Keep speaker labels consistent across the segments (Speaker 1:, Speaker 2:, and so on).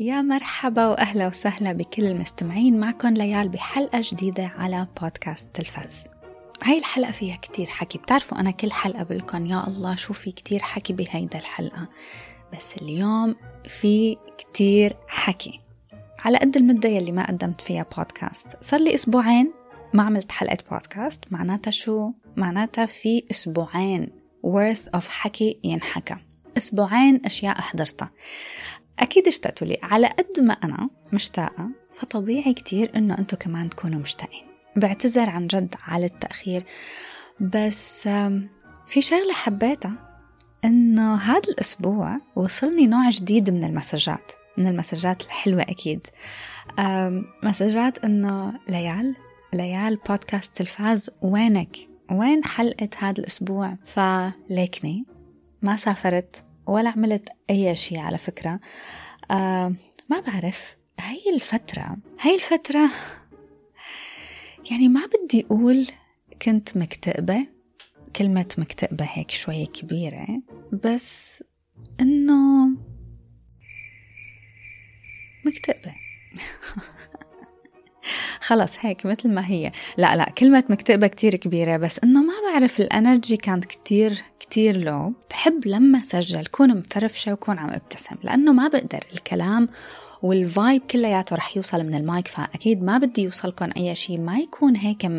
Speaker 1: يا مرحبا وأهلا وسهلا بكل المستمعين معكم ليال بحلقة جديدة على بودكاست تلفاز. هاي الحلقة فيها كتير حكي. بتعرفوا أنا كل حلقة بقولكم يا الله شو في كتير حكي بهيدا الحلقة. بس اليوم في كتير حكي. على قد المدة يلي ما قدمت فيها بودكاست. صار لي أسبوعين ما عملت حلقة بودكاست. معناتها شو؟ معناتها في أسبوعين worth of حكي ينحكى. أسبوعين أشياء حضرتها. أكيد اشتقتوا لي. على قد ما أنا مشتاقة فطبيعي كتير إنه أنتوا كمان تكونوا مشتاقين. بعتذر عن جد على التأخير بس في شغلة حبيتها إنه هذا الأسبوع وصلني نوع جديد من المسجات من المسجات الحلوة أكيد. مسجات إنه ليال ليال بودكاست تلفاز وينك؟ وين حلقة هذا الأسبوع؟ فليكني ما سافرت. ولا عملت أي شيء على فكرة. آه ما بعرف. هاي الفترة هاي الفترة يعني ما بدي أقول كنت مكتئبة كلمة مكتئبة هيك شوية كبيرة بس إنه مكتئبة. خلص هيك مثل ما هي. لا لا كلمة مكتئبة كتير كبيرة بس إنه ما بعرف الأنرجي كانت كتير كتير لو بحب لما سجل كون مفرفشة وكون عم ابتسم لأنه ما بقدر. الكلام والفايب كلياته رح يوصل من المايك فأكيد ما بدي يوصلكم أي شيء ما يكون هيك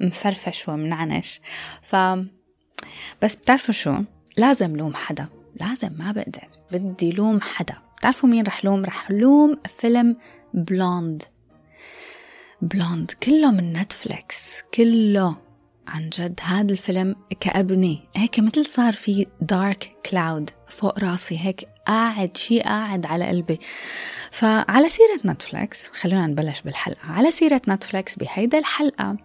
Speaker 1: مفرفش ومنعنش. ف بس بتعرفوا شو؟ لازم لوم حدا. لازم ما بقدر. بدي لوم حدا. بتعرفوا مين رح لوم؟ رح لوم فيلم Blonde. Blonde كله من Netflix كله. عن جد هذا الفيلم كأبني. هيك مثل صار في dark cloud فوق راسي هيك قاعد شيء قاعد على قلبي. فعلى سيرة Netflix خلونا نبلش بالحلقة. على سيرة Netflix بهيدا الحلقة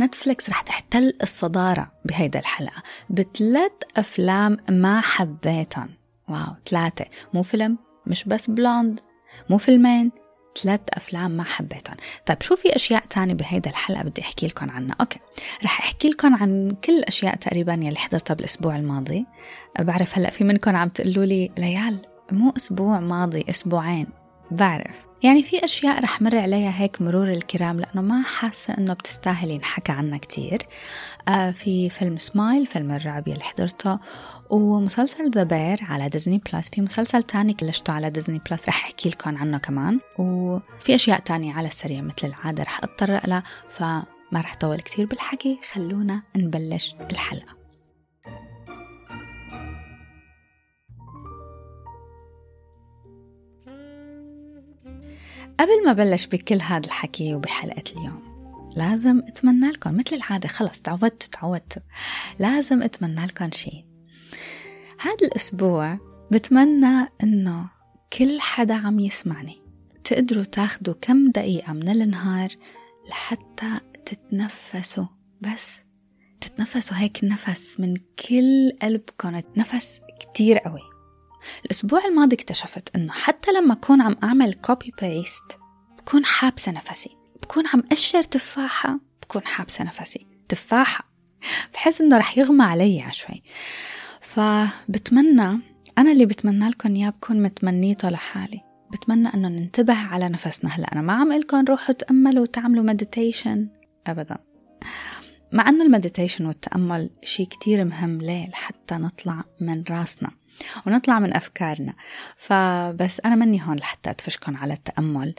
Speaker 1: Netflix رح تحتل الصدارة بهيدا الحلقة. بثلاث أفلام ما حبيتهم. wow ثلاثة. مو فيلم مش بس Blonde مو فيلمين. ثلاث أفلام ما حبيتهم. طيب شو في أشياء تانية بهيدا الحلقة بدي أحكي لكم عنها. okay. رح أحكي لكم عن كل الأشياء تقريبا يلي حضرتها بالأسبوع الماضي. بعرف هلأ في منكم عم تقولوا لي ليال مو أسبوع ماضي أسبوعين. بعرف. يعني في أشياء رح مر عليها هيك مرور الكرام لأنه ما حاسة إنه بتستاهل ينحكى عنها كتير. آه في فيلم سمايل فيلم الرعب اللي حضرته. ومسلسل The Bear على Disney Plus في مسلسل تاني كلشته على Disney Plus رح أحكي لكم عنه كمان. وفي أشياء تانية على السريع مثل العادة رح أتطرق لها فما رح طول كتير بالحكي. خلونا نبلش الحلقة. قبل ما بلش بكل هذا الحكي وبحلقة اليوم لازم أتمنى لكم مثل العادة. خلص تعودتوا تعودتوا. لازم أتمنى لكم شيء. هذا الأسبوع بتمنى إنه كل حدا عم يسمعني. تقدروا تاخدوا كم دقيقة من النهار لحتى تتنفسوا. بس تتنفسوا هيك نفس من كل قلبكم نفس كتير قوي. الأسبوع الماضي اكتشفت إنه حتى لما أكون عم أعمل copy paste بكون حابسة نفسي. بكون عم أقشر تفاحة بكون حابسة نفسي. تفاحة. بحس إنه رح يغمى علي شوي. فبتمنى أنا اللي بتمنى لكم إياه بكون متمنيته لحالي. بتمنى أنه ننتبه على نفسنا. هلا أنا ما عم قلكم روحوا تأملوا وتعملوا meditation أبدا. مع أنه ال meditation والتأمل شيء كتير مهم ليه لحتى نطلع من راسنا ونطلع من أفكارنا. فبس أنا مني هون لحتى أدفشكم على التأمل.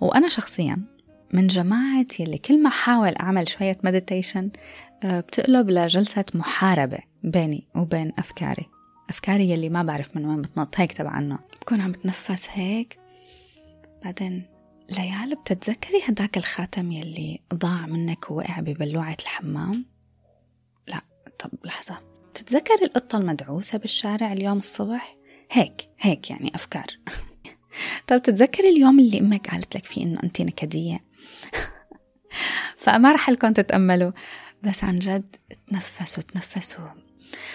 Speaker 1: وأنا شخصيا من جماعة يلي كل ما حاول أعمل شوية مديتيشن آه، بتقلب لجلسة محاربة. بيني وبين أفكاري. أفكاري يلي ما بعرف من وين بتنط. هيك تبع عنه بكون عم بتنفس هيك. بعدين ليال بتتذكري هداك الخاتم يلي ضاع منك ووقع ببلوعة الحمام؟ لا طب لحظة. تتذكري القطة المدعوسة بالشارع اليوم الصبح؟ هيك هيك يعني أفكار. طب تتذكري اليوم اللي أمك قالت لك فيه إنه أنت نكدية؟ فما رح قلكم تتأملوا. بس عن جد تنفسوا تنفسوا.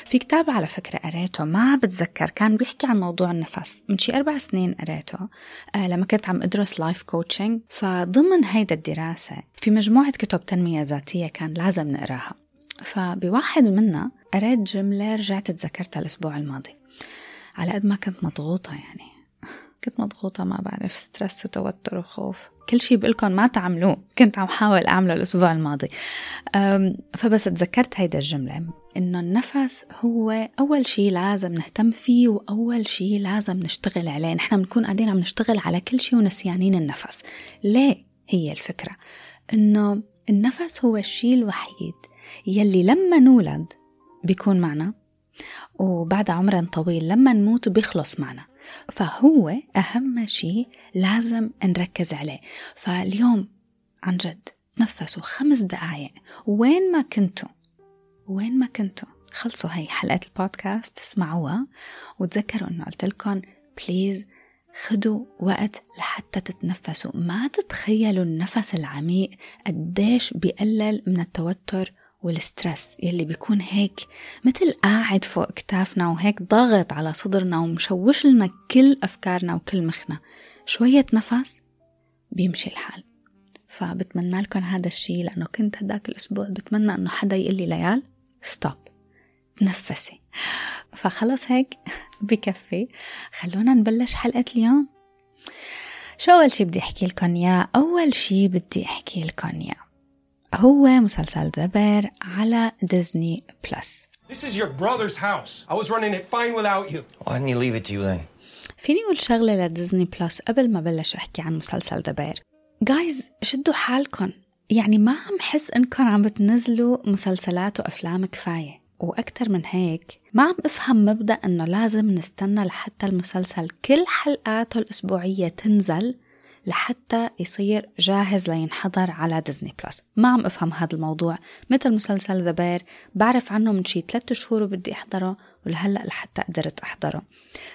Speaker 1: في كتاب على فكرة قريته ما بتذكر كان بيحكي عن موضوع النفس. من شي أربع سنين قريته آه لما كنت عم أدرس life coaching فضمن هيدا الدراسة في مجموعة كتب تنمية ذاتية كان لازم نقراها. فبواحد منها قريت جملة رجعت تذكرتها الأسبوع الماضي. على قد ما كنت مضغوطة يعني. كنت مضغوطة ما بعرف ستريس وتوتر وخوف. كل شيء بقولكم ما تعملوه. كنت عم حاول أعمله الأسبوع الماضي. فبس تذكرت هيدا الجملة إنه النفس هو أول شيء لازم نهتم فيه وأول شيء لازم نشتغل عليه. نحن بنكون قاعدين عم نشتغل على كل شيء ونسيانين النفس. ليه هي الفكرة؟ إنه النفس هو الشيء الوحيد يلي لما نولد بيكون معنا وبعد عمر طويل لما نموت بيخلص معنا. فهو أهم شيء لازم نركز عليه. فاليوم عن جد تنفسوا خمس دقايق. وين ما كنتوا وين ما كنتوا خلصوا هاي حلقة البودكاست تسمعوها وتذكروا إنه قلت لكم بليز خدوا وقت لحتى تتنفسوا. ما تتخيلوا النفس العميق قديش بيقلل من التوتر وال stress يلي بيكون هيك مثل قاعد فوق كتافنا وهيك ضاغط على صدرنا ومشوش لنا كل أفكارنا وكل مخنا. شوية نفس بيمشي الحال. فبتمنى لكم هذا الشيء لأنه كنت هداك الأسبوع. بتمنى أنه حدا يقول لي ليال stop تنفسي. فخلص هيك بكفي. خلونا نبلش حلقة اليوم. شو أول شي بدي أحكي لكم إياه أول شي بدي أحكي لكم إياه هو مسلسل The Bear على Disney Plus
Speaker 2: This is your brother's house. I was running it fine without you.
Speaker 3: Why didn't you leave it to you then?
Speaker 1: فيني أقول شغلة ل Disney Plus قبل ما بلش أحكي عن مسلسل The Bear guys شدوا حالكم يعني ما عم حس انكم عم بتنزلوا مسلسلات وأفلام كفاية وأكثر من هيك ما عم أفهم مبدأ إنه لازم نستنى لحتى المسلسل كل حلقاته الأسبوعية تنزل لحتى يصير جاهز لينحضر على Disney Plus ما عم أفهم هذا الموضوع. مثل مسلسل The Bear بعرف عنه من شي ثلاثة شهور وبدي أحضره ولهلأ لحتى قدرت أحضره.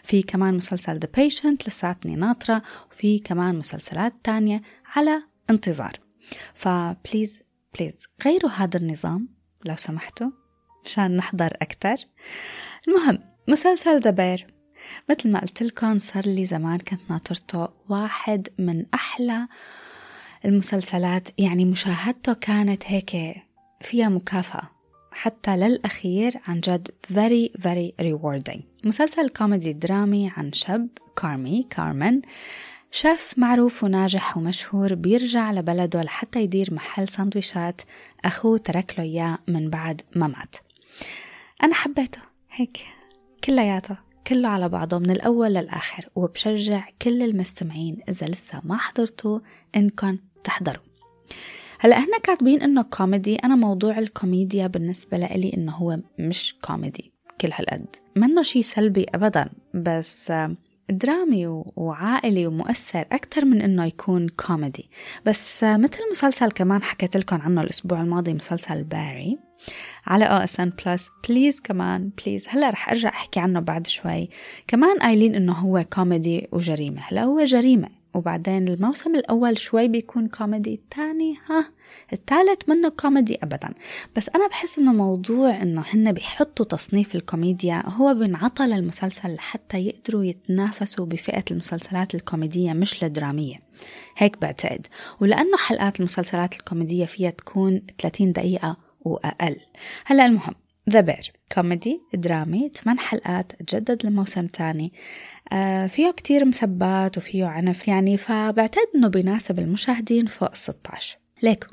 Speaker 1: في كمان مسلسل The Patient لساتني ناطرة وفي كمان مسلسلات تانية على انتظار. ف please please غيروا هذا النظام لو سمحتوا مشان نحضر أكتر. المهم مسلسل The Bear مثل ما قلت لكم صار لي زمان كنت ناطرته واحد من أحلى المسلسلات. يعني مشاهدته كانت هيك فيها مكافأة. حتى للأخير عن جد very very rewarding. مسلسل كوميدي درامي عن شاب كارمي كارمن. شيف معروف وناجح ومشهور بيرجع لبلده لحتى يدير محل سندويشات أخوه ترك له إياه من بعد ما مات. أنا حبيته. هيك. كلياته. كله على بعضه من الأول للآخر وبشجع كل المستمعين إذا لسه ما حضرتوا إنكم تحضروا. هلأ هنا كاتبين إنه كوميدي أنا موضوع الكوميديا بالنسبة لإلي إنه هو مش كوميدي كل هالقد. منه شيء سلبي ابدا بس درامي وعائلي ومؤثر أكثر من إنه يكون كوميدي. بس مثل مسلسل كمان حكيت لكم عنه الأسبوع الماضي مسلسل Barry على OSN Plus please كمان بليز هلأ رح أرجع أحكي عنه بعد شوي. كمان قايلين إنه هو كوميدي وجريمة. هلأ هو جريمة وبعدين الموسم الأول شوي بيكون كوميدي الثاني ها؟ الثالث منه كوميدي أبدا. بس أنا بحس إنه موضوع إنه هن بيحطوا تصنيف الكوميديا هو بنعطى للمسلسل لحتى يقدروا يتنافسوا بفئة المسلسلات الكوميدية مش الدرامية. هيك بعتقد. ولأنه حلقات المسلسلات الكوميدية فيها تكون 30 دقيقة وأقل. هلأ المهم The Bear كوميدي درامي 8 حلقات تجدد لموسم تاني آه فيه كتير مسبات وفيه عنف يعني فبعتقد إنه بيناسب المشاهدين فوق 16 ليكون.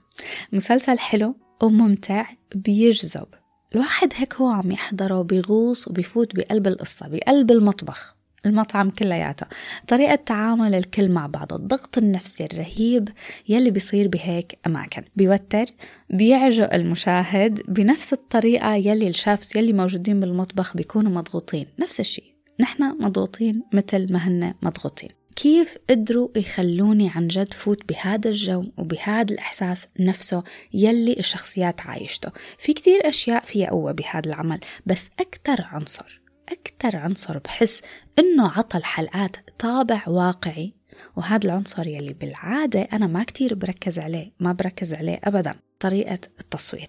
Speaker 1: مسلسل حلو وممتع بيجذب. الواحد هيك هو عم يحضره بيغوص وبيفوت بقلب القصة بقلب المطبخ المطعم كلياته. طريقة تعامل الكل مع بعض الضغط النفسي الرهيب يلي بيصير بهيك أماكن. بيوتر بيعجق المشاهد بنفس الطريقة يلي الشافس يلي موجودين بالمطبخ بيكونوا مضغوطين. نفس الشيء نحن مضغوطين مثل ما هن مضغوطين. كيف قدروا يخلوني عن جد فوت بهذا الجو وبهذا الإحساس نفسه يلي الشخصيات عايشته؟ في كتير أشياء فيها قوة بهذا العمل بس أكتر عنصر أكتر عنصر بحس إنه عطى الحلقات طابع واقعي وهذا العنصر يلي بالعادة أنا ما كتير بركز عليه ما بركز عليه أبدا. طريقة التصوير.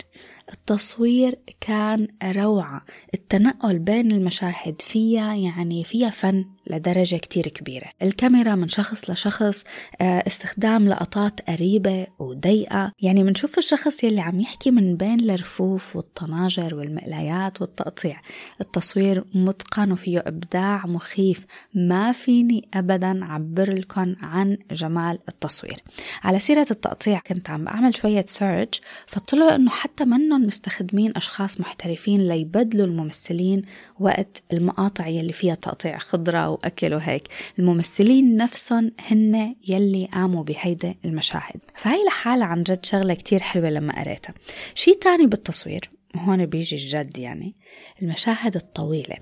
Speaker 1: التصوير كان روعة. التنقل بين المشاهد فيها يعني فيها فن. لدرجة كتير كبيرة. الكاميرا من شخص لشخص آه، استخدام لقطات قريبة وضيقة. يعني منشوف الشخص يلي عم يحكي من بين الرفوف والطناجر والمقلايات والتقطيع. التصوير متقن وفيه إبداع مخيف. ما فيني أبدا عبر لكم عن جمال التصوير. على سيرة التقطيع كنت عم بعمل شوية سيرش فطلعوا إنه حتى منهم مستخدمين أشخاص محترفين ليبدلوا الممثلين وقت المقاطع يلي فيها تقطيع خضرة واكل وهيك الممثلين نفسهم هن يلي قاموا بهيدا المشاهد. فهي لحالها عن جد شغلة كتير حلوة لما قريتها. شي تاني بالتصوير وهون بيجي الجد يعني المشاهد الطويلة.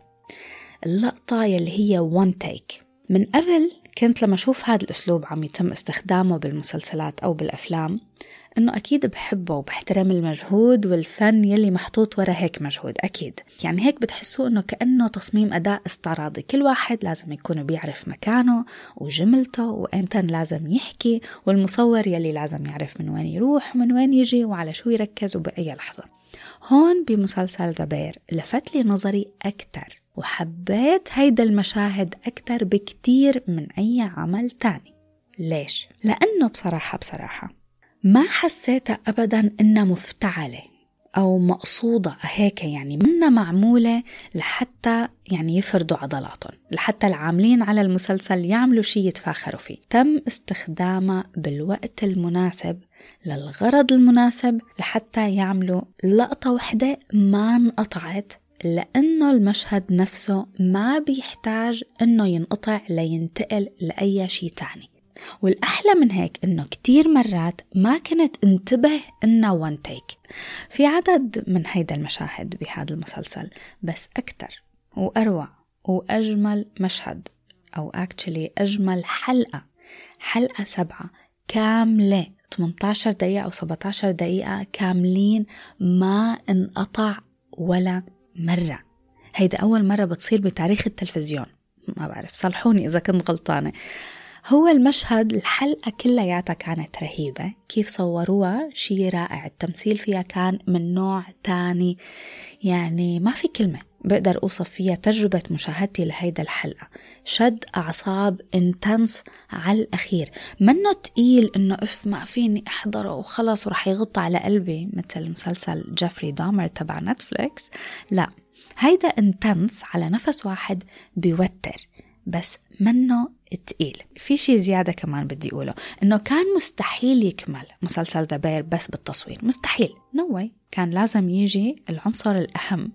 Speaker 1: اللقطة يلي هي وان تيك من قبل كنت لما أشوف هذا الأسلوب عم يتم استخدامه بالمسلسلات أو بالأفلام إنه أكيد بحبه وبحترم المجهود والفن يلي محطوط ورا هيك مجهود أكيد. يعني هيك بتحسوا إنه كأنه تصميم أداء استعراضي. كل واحد لازم يكون بيعرف مكانه وجملته وإمتى لازم يحكي والمصور يلي لازم يعرف من وين يروح ومن وين يجي وعلى شو يركز وبأي لحظة. هون بمسلسل The Bear لفت لي نظري أكتر وحبيت هيدا المشاهد أكتر بكتير من أي عمل تاني. ليش؟ لأنه بصراحة بصراحة ما حسيتها أبدا إنها مفتعلة أو مقصودة هيك يعني؟ منا معمولة لحتى يعني يفردوا عضلاتهم لحتى العاملين على المسلسل يعملوا شيء يتفاخروا فيه. تم استخدامها بالوقت المناسب للغرض المناسب لحتى يعملوا لقطة وحدة ما انقطعت لأنه المشهد نفسه ما بيحتاج أنه ينقطع لينتقل لأي شيء تاني. والأحلى من هيك إنه كتير مرات ما كنت انتبه إنه وان تيك في عدد من هيدا المشاهد بهذا المسلسل بس أكتر وأروع وأجمل مشهد أو actually أجمل حلقة. حلقة سبعة كاملة 18 دقيقة أو 17 دقيقة كاملين ما انقطع ولا مرة. هيدا أول مرة بتصير بتاريخ التلفزيون. ما بعرف صلحوني إذا كنت غلطانة. هو المشهد الحلقة كلياتها كانت رهيبة. كيف صوروها؟ شي رائع. التمثيل فيها كان من نوع تاني. يعني ما في كلمة بقدر أوصف فيها تجربة مشاهدتي لهيدا الحلقة. شد أعصاب intense على الأخير. منه تقيل إنه إف ما فيني أحضره وخلص ورح يغط على قلبي. مثل مسلسل جيفري دامر تبع Netflix لا هيدا intense على نفس واحد بيوتر. بس منه تقيل. في شيء زيادة كمان بدي أقوله إنه كان مستحيل يكمل مسلسل The Bear بس بالتصوير. مستحيل. no no كان لازم يجي العنصر الأهم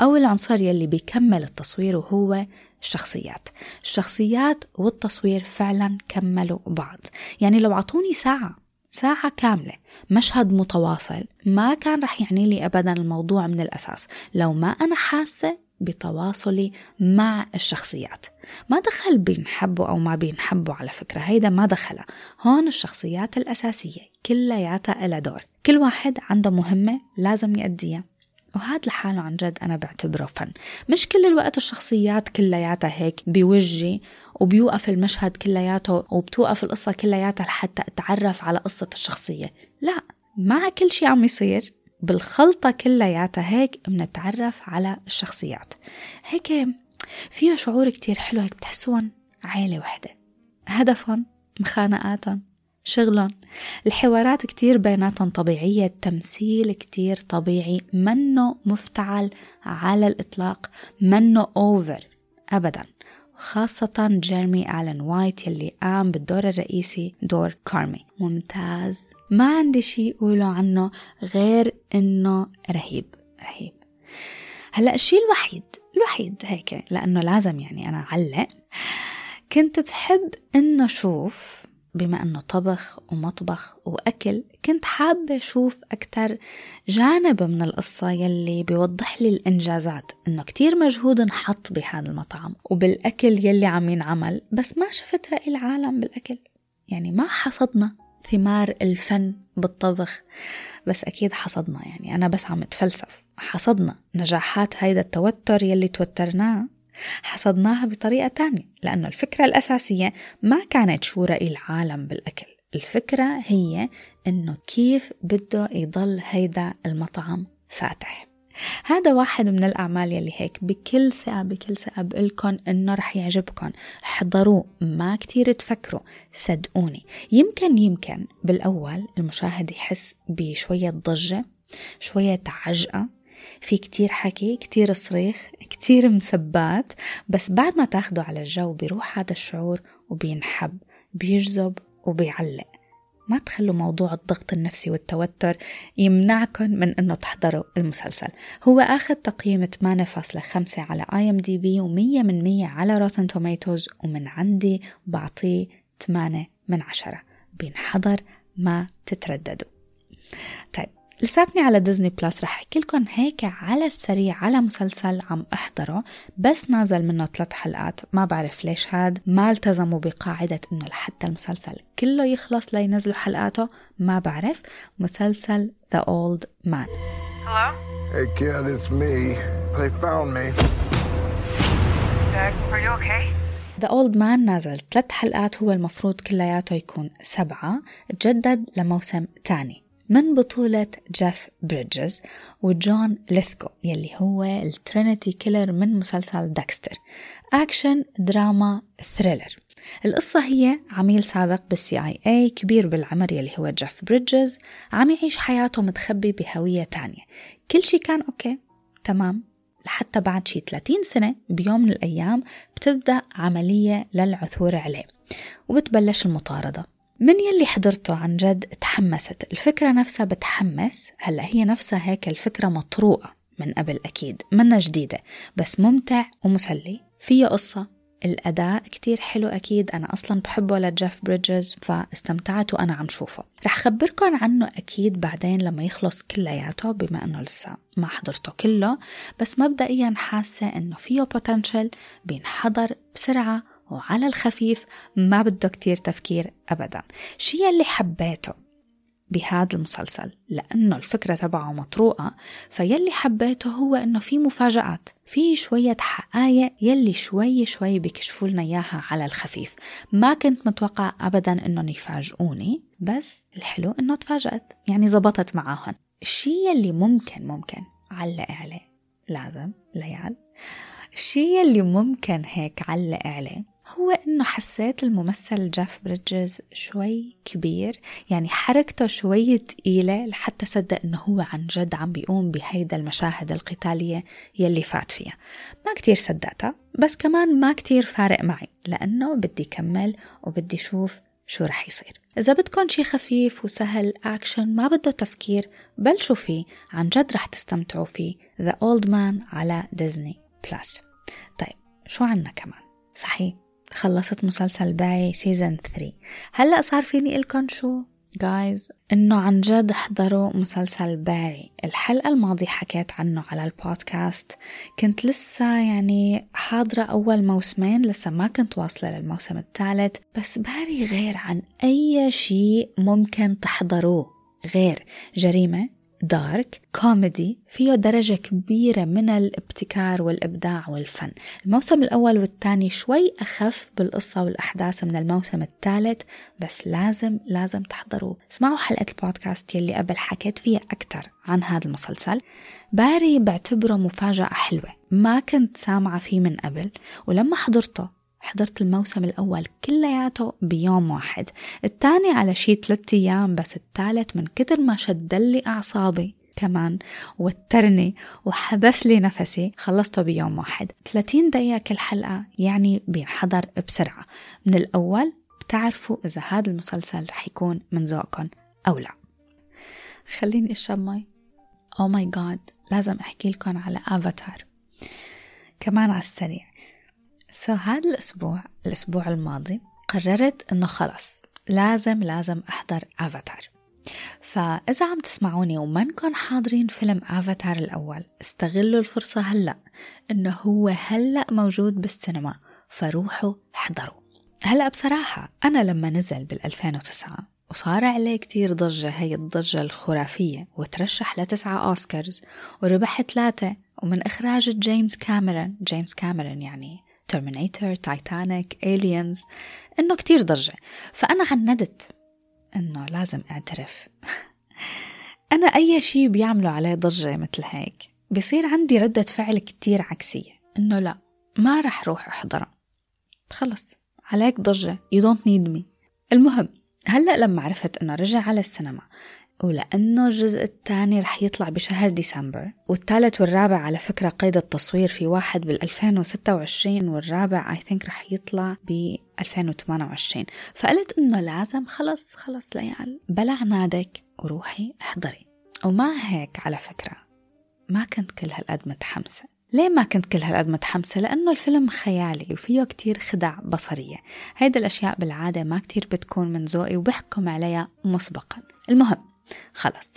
Speaker 1: أو العنصر يلي بيكمل التصوير وهو الشخصيات. الشخصيات والتصوير فعلا كملوا بعض. يعني لو عطوني ساعة ساعة كاملة مشهد متواصل ما كان رح يعني لي أبدا الموضوع من الأساس. لو ما أنا حاسة بتواصلي مع الشخصيات. ما دخل بينحبوا أو ما بينحبوا على فكرة هيدا ما دخلها هون الشخصيات الأساسية كلياتها إلها دور. كل واحد عنده مهمة لازم يأديها. وهذا لحاله عن جد أنا بعتبره فن. مش كل الوقت الشخصيات كلياتها هيك بوجهي وبيوقف المشهد كلياته وبتوقف القصة كلياتها لحتى أتعرف على قصة الشخصية. لا مع كل شيء عم يصير. بالخلطة كلياتها هيك بنتعرف على الشخصيات. هيك فيها شعور كتير حلو هيك بتحسون عيلة وحدة. هدفهم مخانقاتهم شغلهم. الحوارات كتير بيناتهم طبيعية التمثيل كتير طبيعي منه مفتعل على الإطلاق منه أوفر أبدا. خاصة جيرمي آلان وايت يلي قام بالدور الرئيسي دور كارمي. ممتاز. ما عندي شيء أقوله عنه غير إنه رهيب رهيب. هلأ الشيء الوحيد الوحيد هيك لأنه لازم يعني أنا أعلق. كنت بحب إنه أشوف بما أنه طبخ ومطبخ وأكل كنت حابة أشوف أكتر جانب من القصة يلي بيوضح لي الإنجازات. إنه كتير مجهود انحط بهذا المطعم وبالأكل يلي عم ينعمل بس ما شفت رأي العالم بالأكل. يعني ما حصدنا. ثمار الفن بالطبخ. بس أكيد حصدنا يعني. أنا بس عم أتفلسف. حصدنا نجاحات هيدا التوتر يلي توترناه. حصدناها بطريقة تانية. لأنه الفكرة الأساسية ما كانت شو رأي العالم بالأكل. الفكرة هي إنه كيف بده يضل هيدا المطعم فاتح. هذا واحد من الأعمال يلي هيك بكل ثقة بكل ثقة بقلكن إنه رح يعجبكن. حضروه ما كتير تفكروا صدقوني. يمكن يمكن بالأول المشاهد يحس بشوية ضجة شوية عجقة في كتير حكي كتير صريخ كتير مسبات. بس بعد ما تاخدوا على الجو بيروح هذا الشعور وبينحب بيجذب وبيعلق. ما تخلوا موضوع الضغط النفسي والتوتر يمنعكم من إنه تحضروا المسلسل. هو آخذ تقييم 8.5 على IMDb و100 من 100 على Rotten Tomatoes ومن عندي بعطيه 8 من 10 بينحضر ما تترددوا. طيب لساتني على ديزني بلس رح أحكي لكم هيك على السريع على مسلسل عم أحضره بس نازل منه ثلاث حلقات ما بعرف ليش هاد ما التزموا بقاعدة إنه لحتى المسلسل كله يخلص لينزلوا حلقاته ما بعرف مسلسل The Old Man
Speaker 3: Hello?
Speaker 4: Hey kid, it's me. They found me.
Speaker 3: Doug, are you okay?
Speaker 1: The Old Man نازل ثلاث حلقات هو المفروض كلياته يكون سبعة تجدد لموسم تاني من بطولة جيف بريدجز وجون ليثكو يلي هو ال Trinity Killer من مسلسل Dexter. action دراما thriller. القصة هي عميل سابق بال CIA كبير بالعمر يلي هو جيف بريدجز عم يعيش حياته متخبي بهوية تانية. كل شي كان okay تمام؟ لحتى بعد شي 30 سنة بيوم من الأيام بتبدأ عملية للعثور عليه وبتبلش المطاردة. من يلي حضرته عن جد تحمست؟ الفكرة نفسها بتحمس. هلأ هي نفسها هيك الفكرة مطروقة من قبل أكيد منا جديدة بس ممتع ومسلي. فيه قصة. الأداء كتير حلو أكيد. أنا أصلا بحبه لجيف بريدجز فاستمتعت وأنا عم شوفه. رح خبركن عنه أكيد بعدين لما يخلص كلياته بما أنه لسه ما حضرته كله. بس مبدئيا حاسة أنه فيه potential بينحضر بسرعة. وعلى الخفيف ما بده كتير تفكير أبدا. شي اللي حبيته بهذا المسلسل لأنه الفكرة تبعه مطروقة فيلي حبيته هو أنه في مفاجآت في شوية حقايق يلي شوي شوي بيكشفوا لنا إياها على الخفيف. ما كنت متوقع أبدا أنهم يفاجئوني بس الحلو أنه تفاجأت يعني زبطت معاهم الشي يلي ممكن ممكن علق عليه لازم ليال. الشي يلي ممكن هيك علق عليه هو إنه حسيت الممثل جاف بريدجز شوي كبير يعني حركته شوي تقيلة لحتى صدق إنه هو عن جد عم بيقوم بهيدا المشاهد القتالية يلي فات فيها. ما كتير صدقتها بس كمان ما كتير فارق معي لأنه بدي كمل وبدي شوف شو رح يصير. إذا بدكم شي خفيف وسهل أكشن ما بده تفكير بلشوا فيه. عن جد رح تستمتعوا فيه. The Old Man على Disney Plus طيب شو عنا كمان؟ صحيح. خلصت مسلسل Barry season 3 هلأ صار فيني قلكم شو؟ جايز إنه عن جد احضروا مسلسل Barry الحلقة الماضية حكيت عنه على البودكاست. كنت لسه يعني حاضرة أول موسمين لسه ما كنت واصلة للموسم الثالث. بس Barry غير عن أي شيء ممكن تحضروه. غير جريمة دارك كوميدي فيه درجة كبيرة من الابتكار والإبداع والفن. الموسم الأول والثاني شوي أخف بالقصة والأحداث من الموسم الثالث بس لازم لازم تحضروا اسمعوا حلقة البودكاست يلي قبل حكيت فيها أكتر عن هذا المسلسل. باري بعتبره مفاجأة حلوة ما كنت سامعة فيه من قبل ولما حضرته حضرت الموسم الأول كلياته بيوم واحد. الثاني على شي ثلاثة أيام بس الثالث من كتر ما شدلي أعصابي كمان. وترني وحبس لي نفسي خلصته بيوم واحد. 30 دقيقة كل حلقة يعني بينحضر بسرعة. من الأول بتعرفوا إذا هذا المسلسل رح يكون من ذوقكم أو لا. خليني أشرب مي. oh my God لازم أحكي لكم على أفاتار كمان على السريع. so so, هذا الأسبوع الأسبوع الماضي قررت إنه خلص لازم لازم أحضر أفاتار. فإذا عم تسمعوني ومنكن حاضرين فيلم أفاتار الأول استغلوا الفرصة هلأ إنه هو هلأ موجود بالسينما فروحوا احضروا. هلأ بصراحة أنا لما نزل بال 2009 وصار عليه كتير ضجة هي الضجة الخرافية وترشح لتسعة أوسكارز وربح ثلاثة ومن إخراج جيمس كاميرون جيمس كاميرون يعني Terminator Titanic Aliens إنه كتير ضجة. فأنا عندت إنه لازم أعترف. أنا أي شي بيعملوا عليه ضجة مثل هيك بصير عندي ردة فعل كتير عكسية. إنه لا ما رح روح أحضرها خلص عليك ضجة. You don't need me. المهم هلأ لما عرفت إنه رجع على السينما ولأنه الجزء الثاني رح يطلع بشهر ديسمبر والثالث والرابع على فكرة قيد التصوير في واحد بال 2026 والرابع اي ثينك رح يطلع ب 2028 فقلت إنه لازم خلص خلص ليال بلع نادك وروحي احضري. ومع هيك على فكرة ما كنت كل هالقد متحمسة. ليه ما كنت كل هالقد متحمسة؟ لأنه الفيلم خيالي وفيه كتير خدع بصرية. هيدا الأشياء بالعادة ما كتير بتكون من ذوقي وبحكم عليها مسبقا. المهم خلص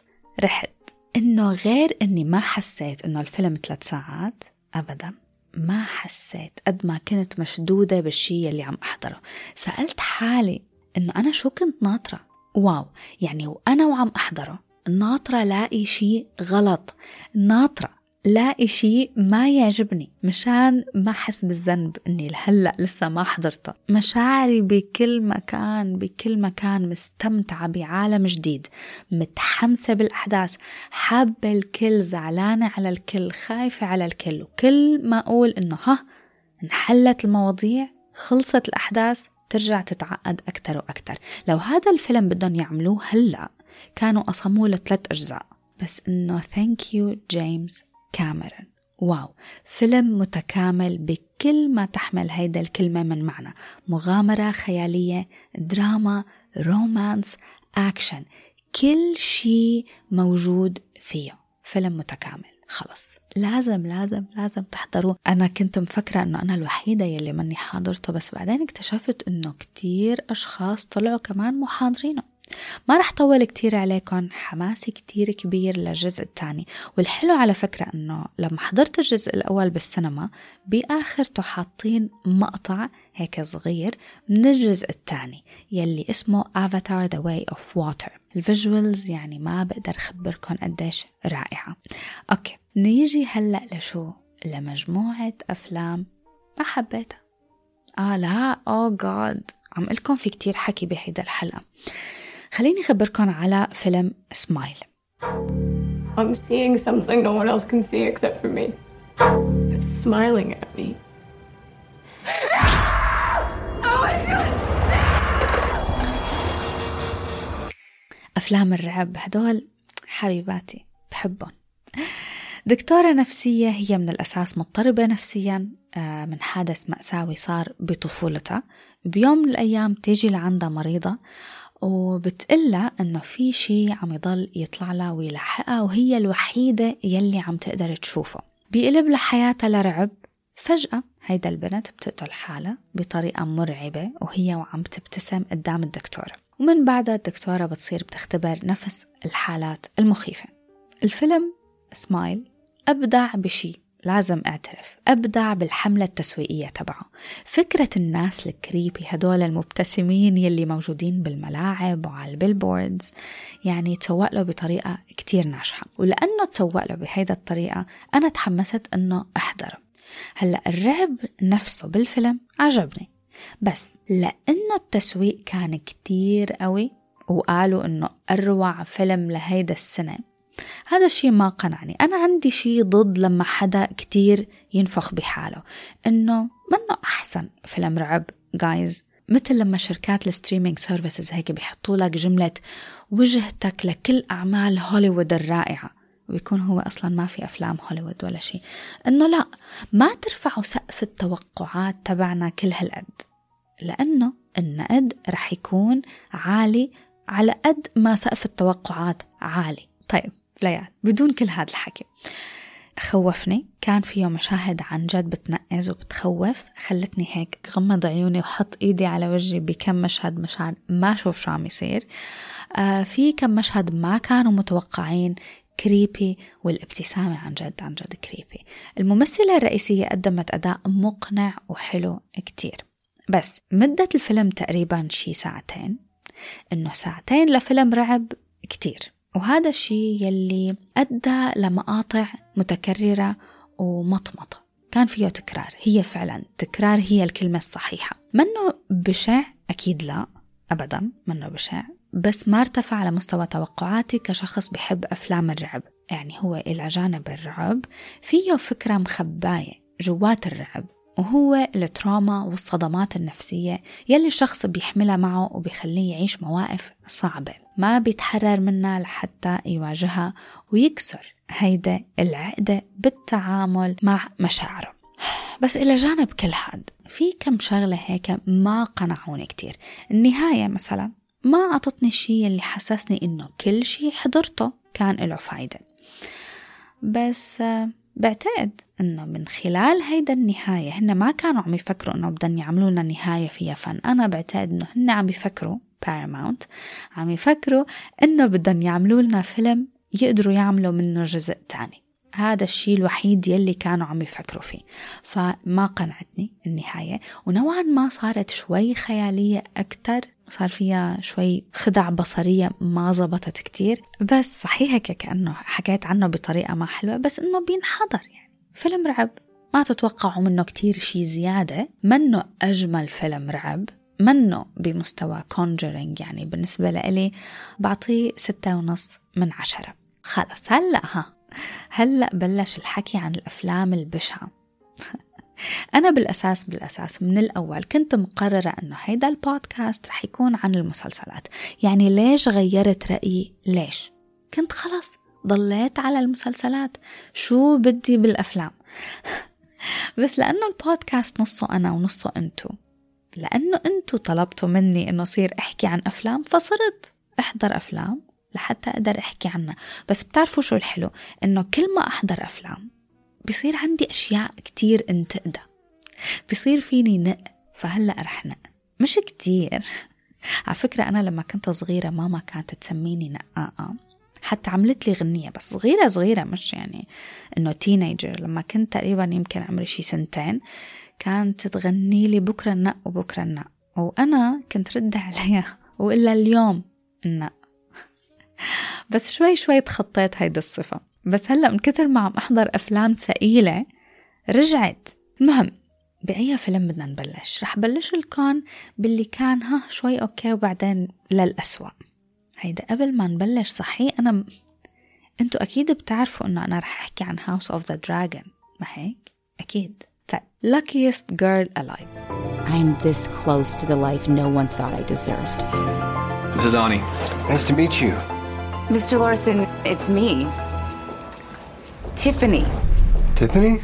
Speaker 1: رحت. إنه غير إني ما حسيت إنه الفيلم ثلاث ساعات أبدا ما حسيت قد ما كنت مشدودة بالشي اللي عم أحضره. سألت حالي إنه أنا شو كنت ناطرة؟ واو يعني وأنا وعم أحضره ناطرة لاقي شي غلط. ناطرة. لاقي شيء ما يعجبني. مشان ما أحس بالذنب إني لهلأ لسه ما حضرته. مشاعري بكل مكان بكل مكان مستمتعة بعالم جديد. متحمسة بالأحداث. حابة الكل زعلانة على الكل خايفة على الكل. وكل ما أقول إنه ها انحلت المواضيع خلصت الأحداث ترجع تتعقد أكتر وأكتر. لو هذا الفيلم بدهم يعملوه هلأ كانوا قسموه لثلاث أجزاء. بس إنه thank you جيمس كاميرون wow. فيلم متكامل بكل ما تحمل هيدا الكلمة من معنى. مغامرة خيالية دراما رومانس أكشن. كل شيء موجود فيه. فيلم متكامل. خلص. لازم لازم لازم تحضروه أنا كنت مفكرة أنه أنا الوحيدة يلي مني حاضرته بس بعدين اكتشفت أنه كتير أشخاص طلعوا كمان محاضرينه. ما رح طول كتير عليكم حماسي كتير كبير للجزء الثاني والحلو على فكرة أنه لما حضرت الجزء الأول بالسينما بآخرته حاطين مقطع هيك صغير من الجزء الثاني يلي اسمه Avatar The Way of Water. ال visuals يعني ما بقدر أخبركم قديش رائعة. okay نيجي هلأ لشو؟ لمجموعة أفلام ما حبيتها. آه لا oh God عم قلكم في كتير حكي بهيدا الحلقة. خليني أخبركم على فيلم سمايل
Speaker 5: I'm seeing something no one else can see except for me. It's smiling at me.
Speaker 1: أفلام الرعب هدول حبيباتي بحبهم دكتورة نفسية هي من الأساس مضطربة نفسيا آه، من حادث مأساوي صار بطفولتها بيوم من الأيام تيجي لعندها مريضة وبتقلها إنه في شي عم يضل يطلع لها ويلحقها وهي الوحيدة يلي عم تقدر تشوفه. بيقلب لحياتها لرعب. فجأة هيدا البنت بتقتل حالها بطريقة مرعبة وهي وعم تبتسم قدام الدكتورة. ومن بعدها الدكتورة بتصير بتختبر نفس الحالات المخيفة. الفيلم سمايل أبدع بشي. لازم اعترف. أبدع بالحملة التسويقية تبعه. فكرة الناس الكريبي هدول المبتسمين يلي موجودين بالملاعب وعلى البيلبوردز يعني تسوق له بطريقة كتير ناجحة. ولأنه تسوق له بهيدا الطريقة أنا تحمست أنه أحضره هلأ الرعب نفسه بالفيلم عجبني. بس لأنه التسويق كان كتير قوي وقالوا أنه أروع فيلم لهيدا السنة هذا الشيء ما قنعني. أنا عندي شيء ضد لما حدا كتير ينفخ بحاله إنه منه أحسن فيلم رعب؟ جايز مثل لما شركات ال streaming services هيك بيحطوا لك جملة وجهتك لكل أعمال هوليوود الرائعة. ويكون هو أصلا ما في أفلام هوليوود ولا شيء. إنه لا ما ترفعوا سقف التوقعات تبعنا كل هالقد لأنه النقد رح يكون عالي على قد ما سقف التوقعات عالي. طيب. ليال بدون كل هذا الحكي. خوفني. كان فيه مشاهد عن جد بتنقز وبتخوف. خلتني هيك غمض عيوني وحط إيدي على وجهي بكم مشهد مشان ما أشوف شو عم يصير. آه في كم مشهد ما كانوا متوقعين. كريبي والابتسامة عن جد عن جد كريبي الممثلة الرئيسية قدمت أداء مقنع وحلو كتير. بس مدة الفيلم تقريبا شي ساعتين. إنه ساعتين لفيلم رعب كتير. وهذا الشيء يلي أدى لمقاطع متكررة ومطمطة. كان فيه تكرار. هي فعلا تكرار هي الكلمة الصحيحة. منه بشع؟ أكيد لا. أبدا منه بشع. بس ما ارتفع على مستوى توقعاتي كشخص بحب أفلام الرعب. يعني هو إلى جانب الرعب. فيه فكرة مخباية جوات الرعب. وهو التراما والصدمات النفسية يلي الشخص بيحملها معه وبيخليه يعيش مواقف صعبة. ما بيتحرر منها لحتى يواجهها ويكسر هيدا العقدة بالتعامل مع مشاعره. بس إلى جانب كل هاد في كم شغلة هيك ما قنعوني كتير. النهاية مثلا ما عطتني الشي اللي حسسني إنه كل شي حضرته كان له فايدة. بس بعتقد إنه من خلال هيدا النهاية هن ما كانوا عم يفكروا إنه بدهم يعملوا لنا نهاية فيها فن. أنا بعتقد إنه هن عم يفكروا باراماونت عم يفكروا إنه بدهم يعملوا لنا فيلم يقدروا يعملوا منه جزء تاني. هذا الشيء الوحيد يلي كانوا عم يفكروا فيه. فما قنعتني النهاية. ونوعا ما صارت شوي خيالية أكتر. صار فيها شوي خدع بصرية ما زبطت كتير. بس صحيح هيك كأنه حكيت عنه بطريقة ما حلوة. بس إنه بينحضر يعني. فيلم رعب. ما تتوقعوا منه كتير شي زيادة. منه أجمل فيلم رعب. منه بمستوى كونجرينج يعني بالنسبة لإلي بعطيه ستة ونص من عشرة. خلص. هلأ ها. هلأ بلش الحكي عن الأفلام البشعة؟ أنا بالأساس بالأساس من الأول كنت مقررة أنه هيدا البودكاست رح يكون عن المسلسلات. يعني ليش غيرت رأيي؟ ليش؟ كنت خلص ضليت على المسلسلات. شو بدي بالأفلام؟ بس لأنه البودكاست نصه أنا ونصه أنتو. لأنه أنتو طلبتوا مني أنه صير أحكي عن أفلام فصرت أحضر أفلام. لحتى أقدر أحكي عنها. بس بتعرفوا شو الحلو؟ إنه كل ما أحضر أفلام بصير عندي أشياء كتير انتقدها بصير فيني نق فهلأ رح نق. مش كتير. على فكرة أنا لما كنت صغيرة ماما كانت تسميني نقاقة. حتى عملت لي غنية بس صغيرة صغيرة مش يعني إنه teenager لما كنت تقريبا يمكن عمري شي سنتين كانت تغني لي بكرة النق وبكرة النق. وأنا كنت رد عليها. وإلا اليوم النق. بس شوي شوي تخطيت هيدي الصفة بس هلأ من كثر ما عم أحضر أفلام ثقيلة رجعت المهم بأي فيلم بدنا نبلش رح بلش لكم باللي كان ها شوي okay وبعدين للأسوأ هيدا قبل ما نبلش صحيح أنا م... أنتوا أكيد بتعرفوا إنه أنا رح أحكي عن House of the Dragon ما هيك؟ أكيد طيب Luckiest Girl Alive
Speaker 6: I'm this close to the life no one thought I deserved.
Speaker 7: This is Ani.
Speaker 2: Nice to meet you.
Speaker 6: Mr. Larson, it's me. Tiffany.
Speaker 2: Tiffany?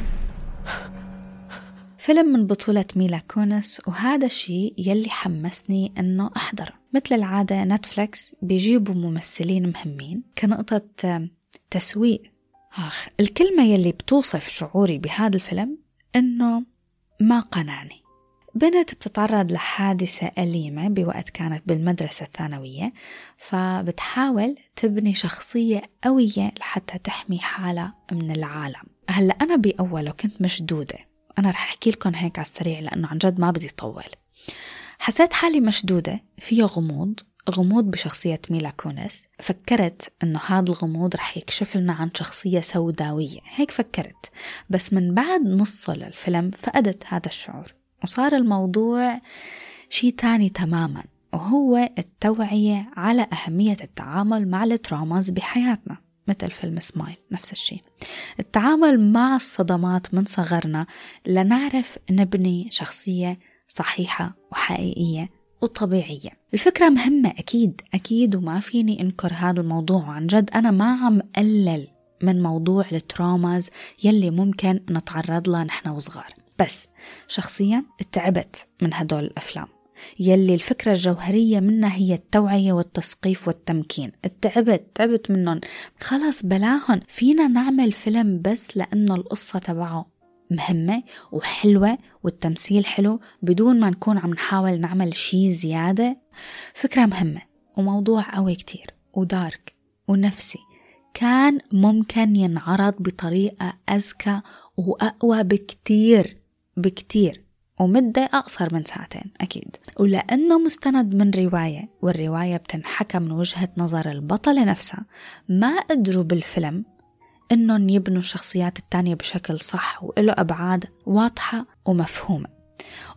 Speaker 1: فيلم من بطولة ميلا كونس وهذا الشيء يلي حمسني إنه احضره مثل العادة Netflix بيجيبوا ممثلين مهمين كنقطة تسويق آخ الكلمة يلي بتوصف شعوري بهذا الفيلم إنه ما قنعني بنت بتتعرض لحادثة أليمة بوقت كانت بالمدرسة الثانوية فبتحاول تبني شخصية قوية لحتى تحمي حالها من العالم. هلأ أنا بأوله كنت مشدودة. أنا رح أحكي لكم هيك على السريع لأنه عن جد ما بدي طول. حسيت حالي مشدودة فيها غموض غموض بشخصية ميلا كونس. فكرت إنه هذا الغموض رح يكشف لنا عن شخصية سوداوية. هيك فكرت. بس من بعد نصه للفيلم فقدت هذا الشعور. وصار الموضوع شيء تاني تماما وهو التوعية على أهمية التعامل مع ال traumas بحياتنا مثل فيلم سمايل نفس الشيء التعامل مع الصدمات من صغرنا لنعرف نبني شخصية صحيحة وحقيقية وطبيعية. الفكرة مهمة أكيد أكيد وما فيني أنكر هذا الموضوع. عن جد أنا ما عم قلل من موضوع التراماز يلي ممكن نتعرض لها نحن وصغار. بس شخصيا تعبت من هدول الأفلام. يلي الفكرة الجوهرية منها هي التوعية والتثقيف والتمكين. تعبت تعبت منهم. خلص بلاهن فينا نعمل فيلم بس لأنه القصة تبعه مهمة وحلوة والتمثيل حلو بدون ما نكون عم نحاول نعمل شي زيادة. فكرة مهمة وموضوع قوي كتير ودارك ونفسي. كان ممكن ينعرض بطريقة أذكى وأقوى بكتير. بكتير ومدة أقصر من ساعتين أكيد. ولأنه مستند من رواية والرواية بتنحكى من وجهة نظر البطلة نفسها ما قدروا بالفيلم إنهم يبنوا الشخصيات التانية بشكل صح وإله أبعاد واضحة ومفهومة.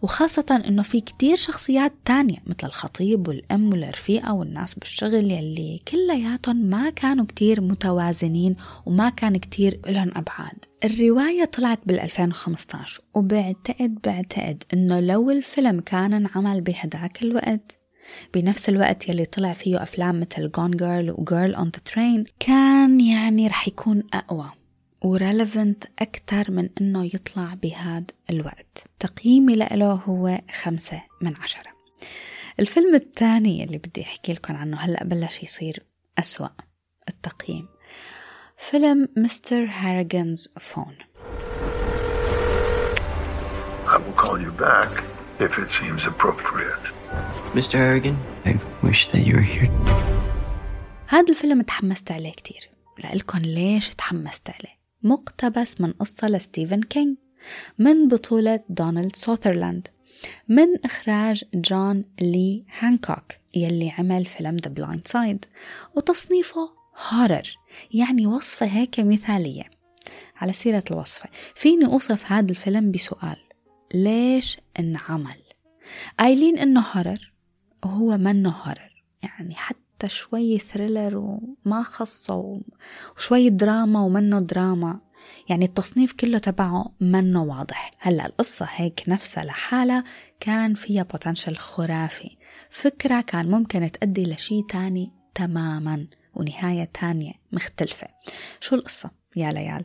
Speaker 1: وخاصة إنه في كتير شخصيات تانية مثل الخطيب والأم والرفيقة والناس بالشغل يلي كلياتهم ما كانوا كتير متوازنين وما كان كتير لهم أبعاد. الرواية طلعت بال 2015 وبعتقد بعتقد إنه لو الفيلم كان انعمل بهداك الوقت بنفس الوقت يلي طلع فيه أفلام مثل Gone Girl و Girl on the Train كان يعني رح يكون أقوى. و relevant أكثر من إنه يطلع بهذا الوقت تقييمي له هو خمسة من عشرة الفيلم الثاني اللي بدي أحكي لكم عنه هلأ بلش يصير أسوأ التقييم فيلم Mr. Harrigan's Phone
Speaker 4: I will call you back if it seems appropriate.
Speaker 7: Mr. Harrigan, I wish that you were here.
Speaker 1: هذا الفيلم تحمست عليه كتير لقلكن ليش تحمست عليه مقتبس من قصة لستيفن كينج من بطولة دونالد سوثرلاند من إخراج جون لي هانكوك يلي عمل فيلم The Blind Side وتصنيفه horror يعني وصفة هيك مثالية. على سيرة الوصفة فيني أوصف هذا الفيلم بسؤال ليش انعمل؟ قايلين إنه horror وهو منه horror يعني حتى شوي thriller وما خصه وشوي دراما ومنه دراما. يعني التصنيف كله تبعه منه واضح. هلا القصة هيك نفسها لحالها كان فيها potential خرافي. فكرة كان ممكن تأدي لشي تاني تماما ونهاية تانية مختلفة. شو القصة؟ يا ليال.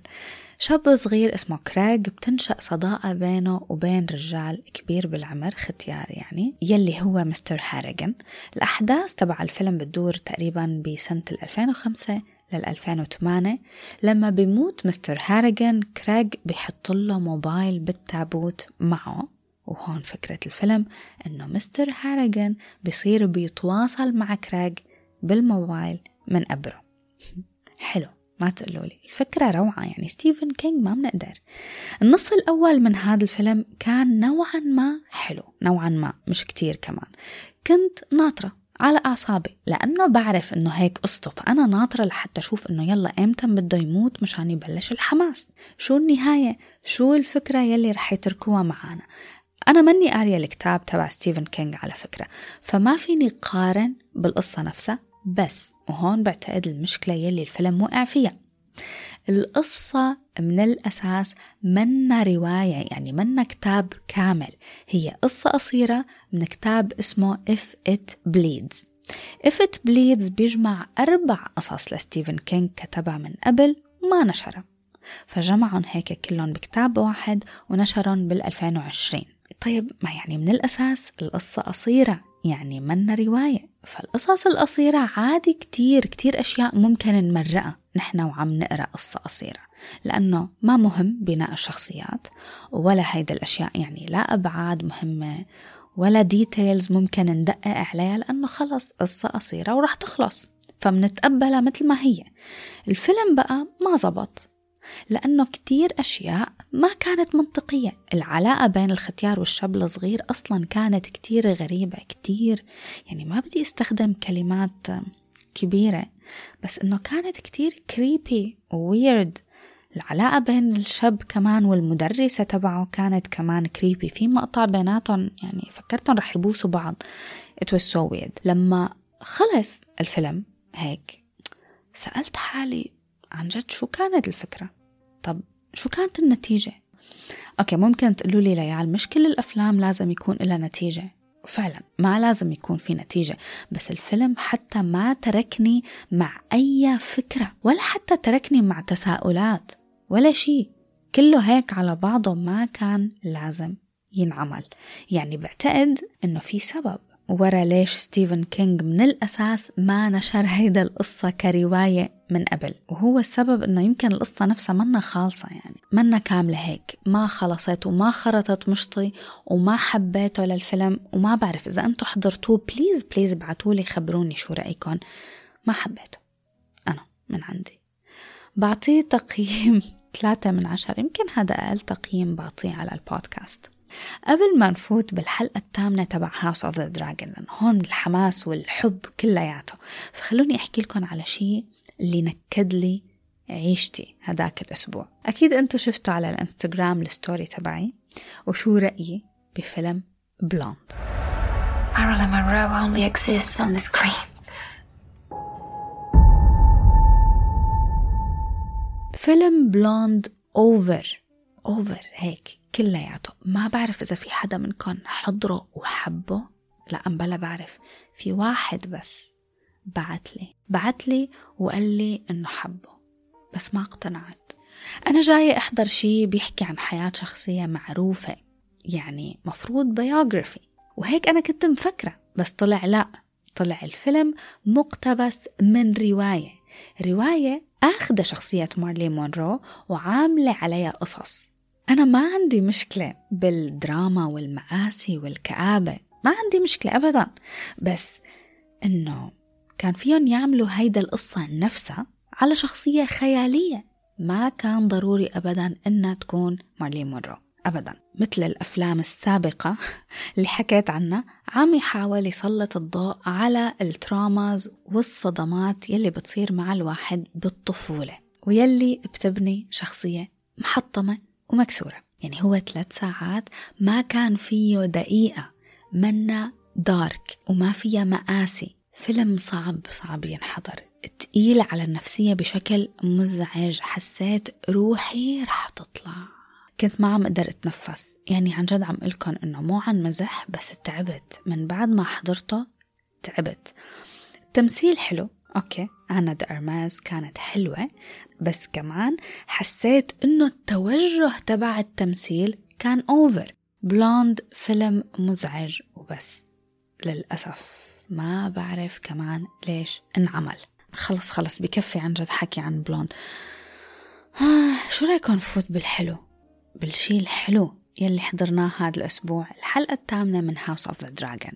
Speaker 1: شاب صغير اسمه Craig بتنشأ صداقة بينه وبين رجال كبير بالعمر ختيار يعني يلي هو Mr. Harrigan الأحداث تبع الفيلم بتدور تقريبا بسنة 2005 لل 2008 لما بيموت Mr. Harrigan Craig بيحط له موبايل بالتابوت معه. وهون فكرة الفيلم إنه Mr. Harrigan بصير بيتواصل مع Craig بالموبايل من قبره حلو. ما تقولوا لي الفكرة روعة يعني ستيفن كينج ما بنقدر النص الأول من هذا الفيلم كان نوعا ما حلو نوعا ما مش كتير كمان. كنت ناطرة على أعصابي لأنه بعرف إنه هيك قصته فأنا ناطرة لحتى أشوف إنه يلا إمتى بده يموت مشان يبلش الحماس. شو النهاية؟ شو الفكرة يلي رح يتركوها معانا؟ أنا مني قارية الكتاب تبع ستيفن كينج على فكرة. فما فيني قارن بالقصة نفسها بس وهون بعتقد المشكلة يلي الفيلم وقع فيها. القصة من الأساس منا رواية يعني منا كتاب كامل. هي قصة قصيرة من كتاب اسمه If It Bleeds. If It Bleeds بيجمع أربع قصص لستيفن كينج كتبها من قبل وما نشرها. فجمعهم هيك كلهم بكتاب واحد ونشرهم بال 2020 طيب ما يعني من الأساس القصة قصيرة؟ يعني منا رواية. فالقصص القصيرة عادي كتير كتير أشياء ممكن نمرقها. نحن وعم نقرأ قصة قصيرة. لأنه ما مهم بناء الشخصيات ولا هيدا الأشياء يعني لا أبعاد مهمة ولا ديتيلز ممكن ندقق عليها لأنه خلص قصة قصيرة ورح تخلص. فمنتقبلها مثل ما هي. الفيلم بقى ما زبط. لأنه كتير أشياء ما كانت منطقية. العلاقة بين الختيار والشاب الصغير أصلا كانت كتير غريبة كتير. يعني ما بدي أستخدم كلمات كبيرة بس إنه كانت كتير creepy و weird العلاقة بين الشاب كمان والمدرسة تبعه كانت كمان creepy في مقطع بيناتهم يعني فكرتهم رح يبوسوا بعض. It was so weird. لما خلص الفيلم هيك سألت حالي عن جد شو كانت الفكرة؟ طب شو كانت النتيجة؟ okay ممكن تقولوا لي ليال مش كل الأفلام لازم يكون لها نتيجة. فعلا ما لازم يكون في نتيجة بس الفيلم حتى ما تركني مع أي فكرة ولا حتى تركني مع تساؤلات ولا شيء كله هيك على بعضه ما كان لازم ينعمل. يعني بعتقد إنه في سبب. ورا ليش ستيفن كينج من الأساس ما نشر هيدا القصة كرواية من قبل. وهو السبب إنه يمكن القصة نفسها منا خالصة يعني. منا كاملة هيك. ما خلصت وما خرطت مشطي وما حبيته للفيلم وما بعرف إذا أنتم حضرتوه please please ابعتولي خبروني شو رأيكم ما حبيته. أنا من عندي. بعطيه تقييم ثلاثة من عشرة. يمكن هذا أقل تقييم بعطيه على البودكاست. قبل ما نفوت بالحلقة الثامنة تبع House of the Dragon لأن هون الحماس والحب كلياته. فخلوني أحكي لكم على شيء اللي نكد لي عيشتي هداك الأسبوع. أكيد أنتوا شفتوا على ال Instagram ال story تبعي وشو رأيي بفيلم Blonde
Speaker 8: Marilyn Monroe only exists on the screen.
Speaker 1: فيلم Blonde over over هيك كلياته. ما بعرف إذا في حدا منكم حضره وحبه. لا بلا بعرف. في واحد بس بعت لي. بعت لي وقال لي إنه حبه بس ما اقتنعت. أنا جاية أحضر شي بيحكي عن حياة شخصية معروفة يعني مفروض biography وهيك أنا كنت مفكرة بس طلع لا. طلع الفيلم مقتبس من رواية. رواية أخذ شخصية مارلين مونرو وعاملة عليها قصص. أنا ما عندي مشكلة بالدراما والمآسي والكآبة. ما عندي مشكلة أبدا. بس إنه كان فيهم يعملوا هيدا القصة نفسها على شخصية خيالية. ما كان ضروري أبدا إنها تكون مارلين مونرو. أبدا. مثل الأفلام السابقة اللي حكيت عنها عم يحاول يسلط الضوء على ال traumas والصدمات يلي بتصير مع الواحد بالطفولة ويلي بتبني شخصية محطمة ومكسورة. يعني هو ثلاث ساعات ما كان فيه دقيقة منا dark وما فيها مآسي. فيلم صعب صعب ينحضر. تقيل على النفسية بشكل مزعج. حسيت روحي رح تطلع. كنت ما عم أقدر أتنفس. يعني عن جد عم قلكم إنه مو عن مزح بس تعبت. من بعد ما حضرته تعبت. التمثيل حلو. okay آنا دي أرماس كانت حلوة بس كمان حسيت إنه التوجه تبع التمثيل كان over Blonde فيلم مزعج وبس. للأسف ما بعرف كمان ليش انعمل. خلص خلص بكفي عن جد حكي عن Blonde شو رايكم نفوت بالحلو؟ بالشي الحلو. يلي حضرناه هذا الأسبوع الحلقة الثامنة من House of the Dragon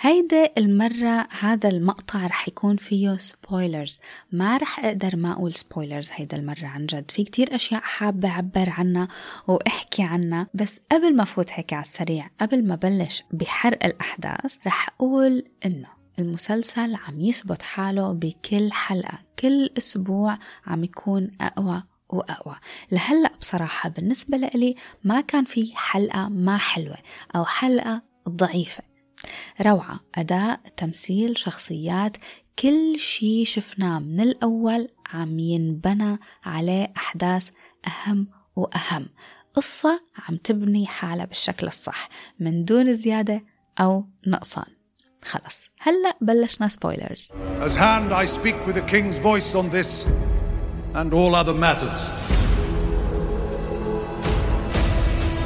Speaker 1: هيدا المرة هذا المقطع رح يكون فيه spoilers ما رح أقدر ما أقول spoilers هيدا المرة عن جد. في كتير أشياء حابة أعبر عنها وأحكي عنها. بس قبل ما فوت هيك على السريع قبل ما بلش بحرق الأحداث رح أقول إنه المسلسل عم يثبت حاله بكل حلقة. كل أسبوع عم يكون أقوى وأقوى. لهلأ بصراحة بالنسبة لي ما كان في حلقة ما حلوة أو حلقة ضعيفة. روعة. أداء تمثيل شخصيات كل شي شفناه من الأول عم ينبنى عليه أحداث أهم وأهم. قصة عم تبني حالها بالشكل الصح من دون زيادة أو نقصان. خلص. هلأ بلشنا سبويلرز
Speaker 9: As hand I speak with the king's voice on this. and all other matters.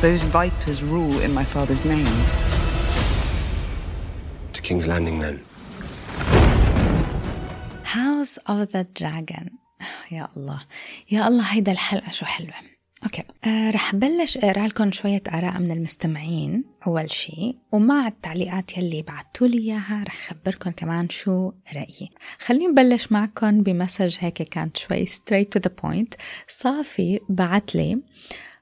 Speaker 10: Those vipers rule in my father's name.
Speaker 11: To King's Landing then.
Speaker 1: House of the Dragon يا الله يا الله هيدا الحلقة شو حلوة أوكي. آه رح بلش أقرأ لكم شوية آراء من المستمعين أول شي ومع التعليقات يلي بعتوا لي إياها رح خبركم كمان شو رأيي. خليني نبلش معكم ب message هيك كانت شوي straight to the point. صافي بعت لي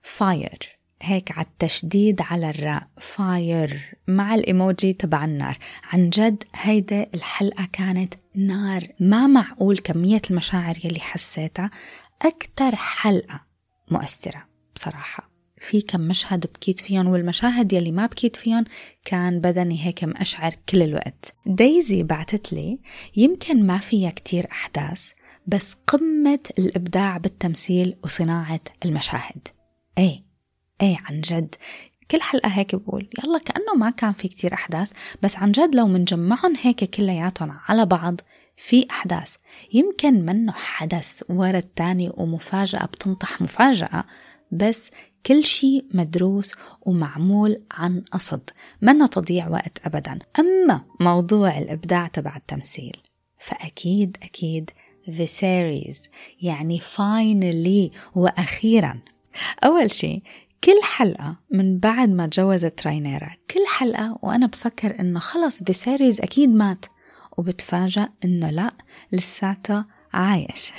Speaker 1: fire هيك على التشديد على الراء. fire مع الإيموجي تبع النار. عن جد هيدا الحلقة كانت نار. ما معقول كمية المشاعر يلي حسيتها. أكتر حلقة. مؤثرة بصراحة. في كم مشهد بكيت فيهم والمشاهد يلي ما بكيت فيهم كان بدني هيك مأشعر كل الوقت. دايزي بعتت لي يمكن ما فيها كتير أحداث بس قمة الإبداع بالتمثيل وصناعة المشاهد. أي أي عن جد. كل حلقة هيك بقول يلا كأنه ما كان في كتير أحداث بس عن جد لو منجمعهم هيك كلياتهم على بعض في أحداث. يمكن منه حدث ورا التاني ومفاجأة بتنطح مفاجأة بس كل شيء مدروس ومعمول عن قصد. منه تضييع وقت أبدا. أما موضوع الإبداع تبع التمثيل فأكيد أكيد فيسيريز يعني finally وأخيرا. أول شيء كل حلقة من بعد ما تجوزت راينيرا كل حلقة وأنا بفكر إنه خلص فيسيريز أكيد مات. وبتفاجأ إنه لا لساته عايش.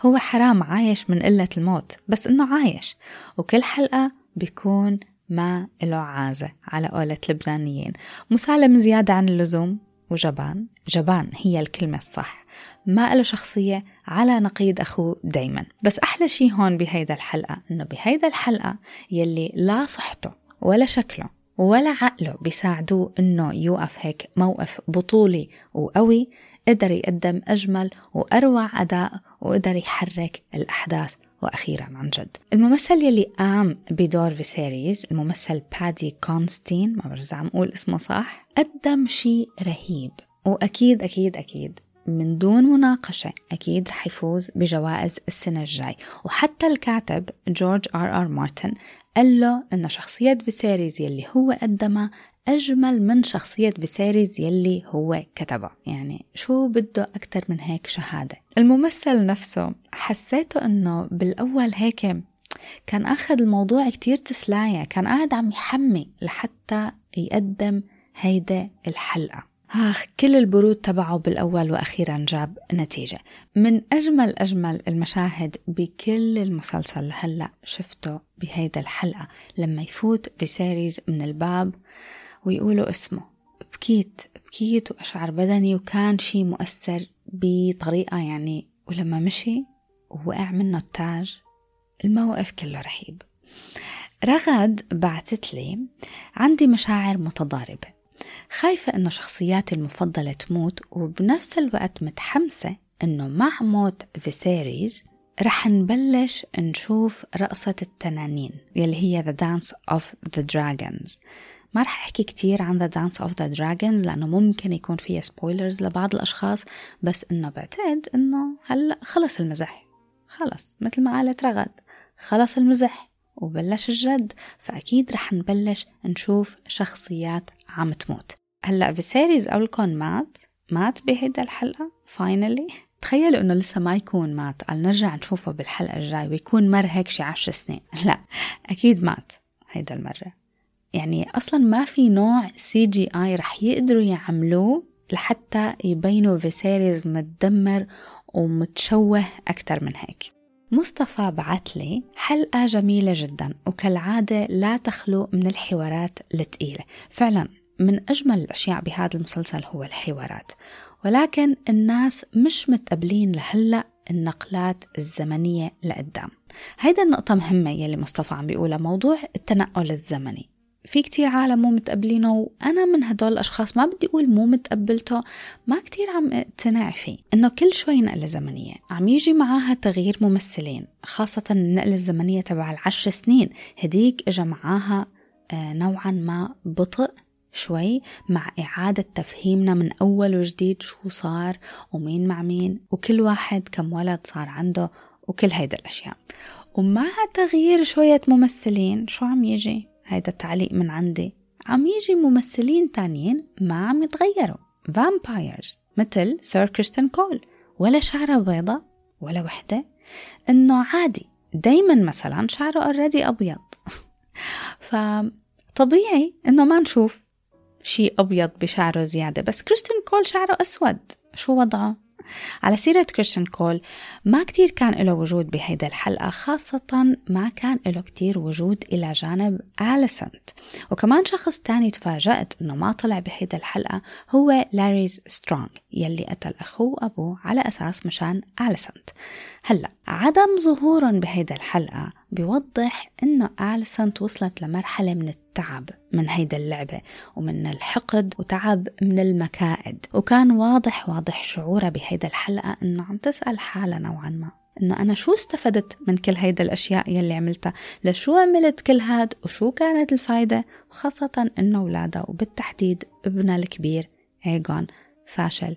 Speaker 1: هو حرام عايش من قلة الموت بس إنه عايش. وكل حلقة بيكون ما له عازة على قولة اللبنانيين مسالم زيادة عن اللزوم وجبان. جبان هي الكلمة الصح. ما له شخصية على نقيض أخوه دايما. بس أحلى شي هون بهيدا الحلقة إنه بهيدا الحلقة يلي لا صحته ولا شكله ولا عقله بيساعدوه إنه يوقف هيك موقف بطولي وقوي قدر يقدم أجمل وأروع أداء وقدر يحرك الأحداث وأخيرا عن جد. الممثل يلي قام بدور فيسيريز الممثل بادي كونستين ما بعرف عم أقول اسمه صح قدم شيء رهيب. وأكيد أكيد أكيد من دون مناقشة أكيد رح يفوز بجوائز السنة الجاي. وحتى الكاتب جورج آر آر مارتن قال له إنه شخصية فيسيريز يلي هو قدمها أجمل من شخصية فيسيريز يلي هو كتبها. يعني شو بده أكتر من هيك شهادة؟ الممثل نفسه حسيته إنه بالأول هيك كان أخذ الموضوع كتير تسلاية كان قاعد عم يحمي لحتى يقدم هيدا الحلقة. آخ كل البرود تبعه بالأول وأخيرا جاب نتيجة. من أجمل أجمل المشاهد بكل المسلسل هلأ شفته بهيدا الحلقة لما يفوت فيسيريز من الباب ويقولوا اسمه. بكيت بكيت وأشعر بدني وكان شي مؤثر بطريقة يعني ولما مشي ووقع منه التاج الموقف كله رهيب. رغد بعتت لي عندي مشاعر متضاربة. خايفة إنه شخصياتي المفضلة تموت وبنفس الوقت متحمسة إنه مع موت فيسيريز رح نبلش نشوف رقصة التنانين يلي هي The Dance of the Dragons. ما رح أحكي كتير عن The Dance of the Dragons لأنه ممكن يكون فيها spoilers لبعض الأشخاص بس إنه بعتقد إنه هلأ خلص المزح. خلص مثل ما قالت رغد خلص المزح وبلش الجد. فأكيد رح نبلش نشوف شخصيات عم تموت. هلأ فيسيريز قولكم مات؟ مات بهيدا الحلقة؟ finally تخيلوا إنه لسه ما يكون مات. قال نرجع نشوفه بالحلقة الجاي ويكون مر هيك شي عشر سنين. لا أكيد مات هيدا المرة. يعني أصلا ما في نوع CGI رح يقدروا يعملوه لحتى يبينوا فيسيريز متدمر ومتشوه أكتر من هيك. مصطفى بعتلي حلقة جميلة جدا وكالعادة لا تخلو من الحوارات الثقيلة فعلا. من أجمل الأشياء بهذا المسلسل هو الحوارات. ولكن الناس مش متقبلين لهلأ النقلات الزمنية لقدام. هيدا النقطة مهمة يلي مصطفى عم بيقولها موضوع التنقل الزمني. في كتير عالم مو متقبلينه وأنا من هدول الأشخاص ما بدي أقول مو متقبلته ما كتير عم اقتنع فيه. إنه كل شوي نقلة زمنية عم يجي معاها تغيير ممثلين خاصة النقلة الزمنية تبع العشر سنين. هديك إجا معاها آه، نوعا ما بطء شوي مع إعادة تفهيمنا من أول وجديد شو صار ومين مع مين وكل واحد كم ولد صار عنده وكل هيدا الأشياء. ومع تغيير شوية ممثلين شو عم يجي؟ هيدا التعليق من عندي. عم يجي ممثلين تانيين ما عم يتغيروا. vampires مثل سير كريستن كول ولا شعرة بيضة ولا وحدة. إنه عادي دايما مثلا شعره already أبيض. فطبيعي إنه ما نشوف. شيء أبيض بشعره زيادة. بس كريستن كول شعره أسود. شو وضعه؟ على سيرة كريستيان كول ما كتير كان له وجود بهيدا الحلقة. خاصة ما كان له كتير وجود إلى جانب آليسنت. وكمان شخص تاني تفاجأت إنه ما طلع بهيدا الحلقة هو لاريز سترونغ يلي قتل أخوه وأبوه على أساس مشان آليسنت. هلأ عدم ظهورهم بهيدا الحلقة بيوضح إنه آليسنت وصلت لمرحلة من التعب من هيدا اللعبة ومن الحقد وتعب من المكائد. وكان واضح واضح شعورها بهيدا الحلقة إنه عم تسأل حالها نوعا ما. إنه أنا شو استفدت من كل هيدا الأشياء يلي عملتها؟ لشو عملت كل هاد؟ وشو كانت الفايدة؟ وخاصة إنه أولادها وبالتحديد ابنها الكبير هيغون فاشل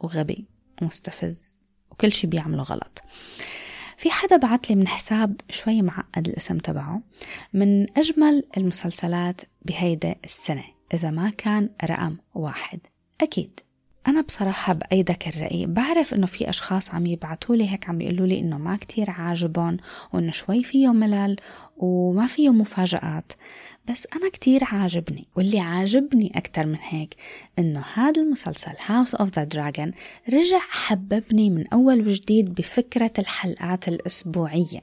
Speaker 1: وغبي ومستفز وكل شي بيعمله غلط. في حدا بعت لي من حساب شوي معقد الاسم تبعه من أجمل المسلسلات بهيدا السنة إذا ما كان رقم واحد. أكيد. أنا بصراحة بأيدك الرأي بعرف إنه في أشخاص عم يبعتوا لي هيك عم يقولوا لي إنه ما كتير عاجبهم وإنه شوي فيه ملل وما فيه مفاجآت. بس أنا كتير عاجبني واللي عاجبني أكتر من هيك إنه هذا المسلسل House of the Dragon رجع حببني من أول وجديد بفكرة الحلقات الأسبوعية.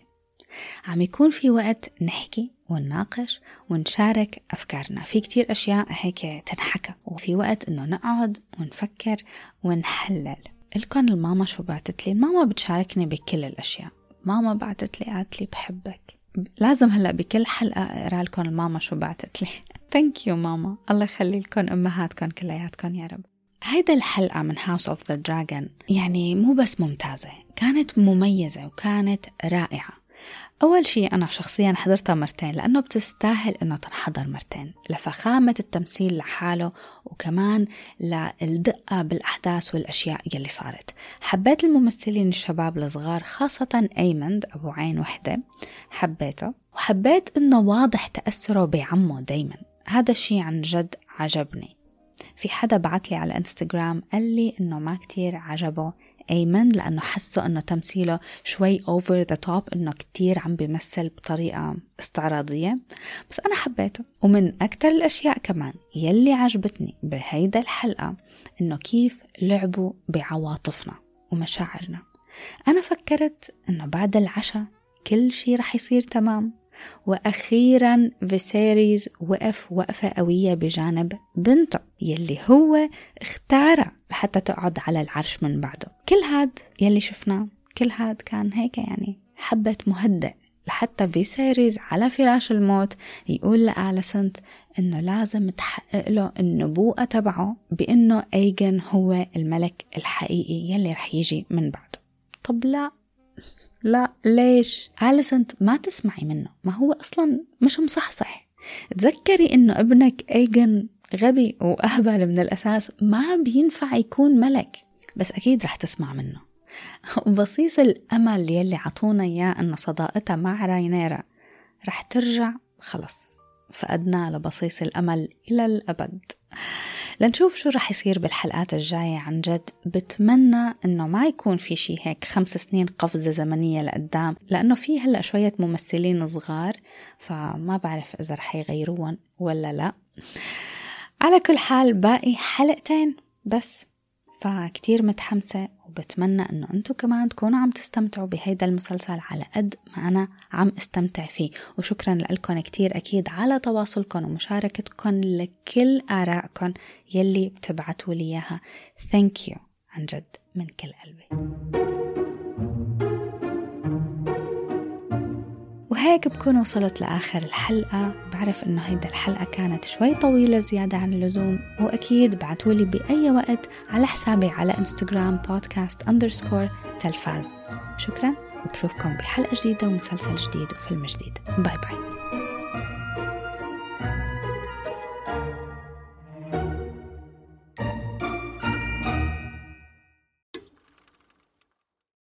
Speaker 1: عم يكون في وقت نحكي ونناقش ونشارك أفكارنا. في كتير أشياء هيك تنحكى وفي وقت إنه نقعد ونفكر ونحلل. إلكن الماما شو بعتت لي؟ الماما بتشاركني بكل الأشياء. ماما بعتت لي قالت لي بحبك. لازم هلا بكل حلقة أقرأ لكم الماما شو بعتت لي. Thank you ماما. الله يخلي لكم أمهاتكم كلياتكم يا رب. هيدا الحلقة من House of the Dragon يعني مو بس ممتازة كانت مميزة وكانت رائعة. أول شيء أنا شخصيا حضرتها مرتين لأنه بتستاهل أنه تنحضر مرتين لفخامة التمثيل لحاله وكمان للدقة بالأحداث والأشياء يلي صارت. حبيت الممثلين الشباب الصغار خاصة أيمند أبو عين وحدة حبيته. وحبيت أنه واضح تأثره بعمه دايما. هذا الشيء عن جد عجبني. في حدا بعت لي على إنستغرام قال لي إنه ما كتير عجبه أيمن لأنه حسه أنه تمثيله شوي أوفر ذا توب أنه كتير عم بيمثل بطريقة استعراضية. بس أنا حبيته. ومن أكتر الأشياء كمان يلي عجبتني بهيدا الحلقة أنه كيف لعبوا بعواطفنا ومشاعرنا. أنا فكرت أنه بعد العشاء كل شي رح يصير تمام. وأخيرا فيسيريز وقف وقفة قوية بجانب بنته يلي هو اختارها لحتى تقعد على العرش من بعده. كل هاد يلي شفناه كل هاد كان هيك يعني حبة مهدئ. لحتى فيسيريز على فراش الموت يقول لآلسنت إنه لازم تحقق له النبوءة تبعه بإنه أيجن هو الملك الحقيقي يلي رح يجي من بعده. طب لا. لا ليش؟ آليسنت ما تسمعي منه. ما هو أصلا مش مصحصح. تذكري إنه ابنك أيجن غبي وأهبل من الأساس ما بينفع يكون ملك. بس أكيد رح تسمع منه. وبصيص الأمل يلي عطونا إياه أنه صداقتها مع راينيرا رح ترجع. خلص فقدنا لبصيص الأمل إلى الأبد. لنشوف شو رح يصير بالحلقات الجاية. عن جد بتمنى إنه ما يكون في شي هيك خمس سنين قفزة زمنية لقدام لأنه في هلأ شوية ممثلين صغار فما بعرف إذا رح يغيروهم ولا لا. على كل حال باقي حلقتين بس. فكتير متحمسة وبتمنى إنه أنتو كمان تكونوا عم تستمتعوا بهيدا المسلسل على قد ما أنا عم استمتع فيه. وشكرا لكم كتير أكيد على تواصلكم ومشاركتكم لكل آرائكم يلي بتبعتوا لي إياها. Thank you عن جد من كل قلبي. وهيك بكون وصلت لآخر الحلقة. بعرف إنه هيدا الحلقة كانت شوي طويلة زيادة عن اللزوم وأكيد بعتولي بأي وقت على حسابي على انستغرام بودكاست underscore تلفاز. شكرا وبشوفكم بحلقة جديدة ومسلسل جديد وفيلم جديد. باي باي.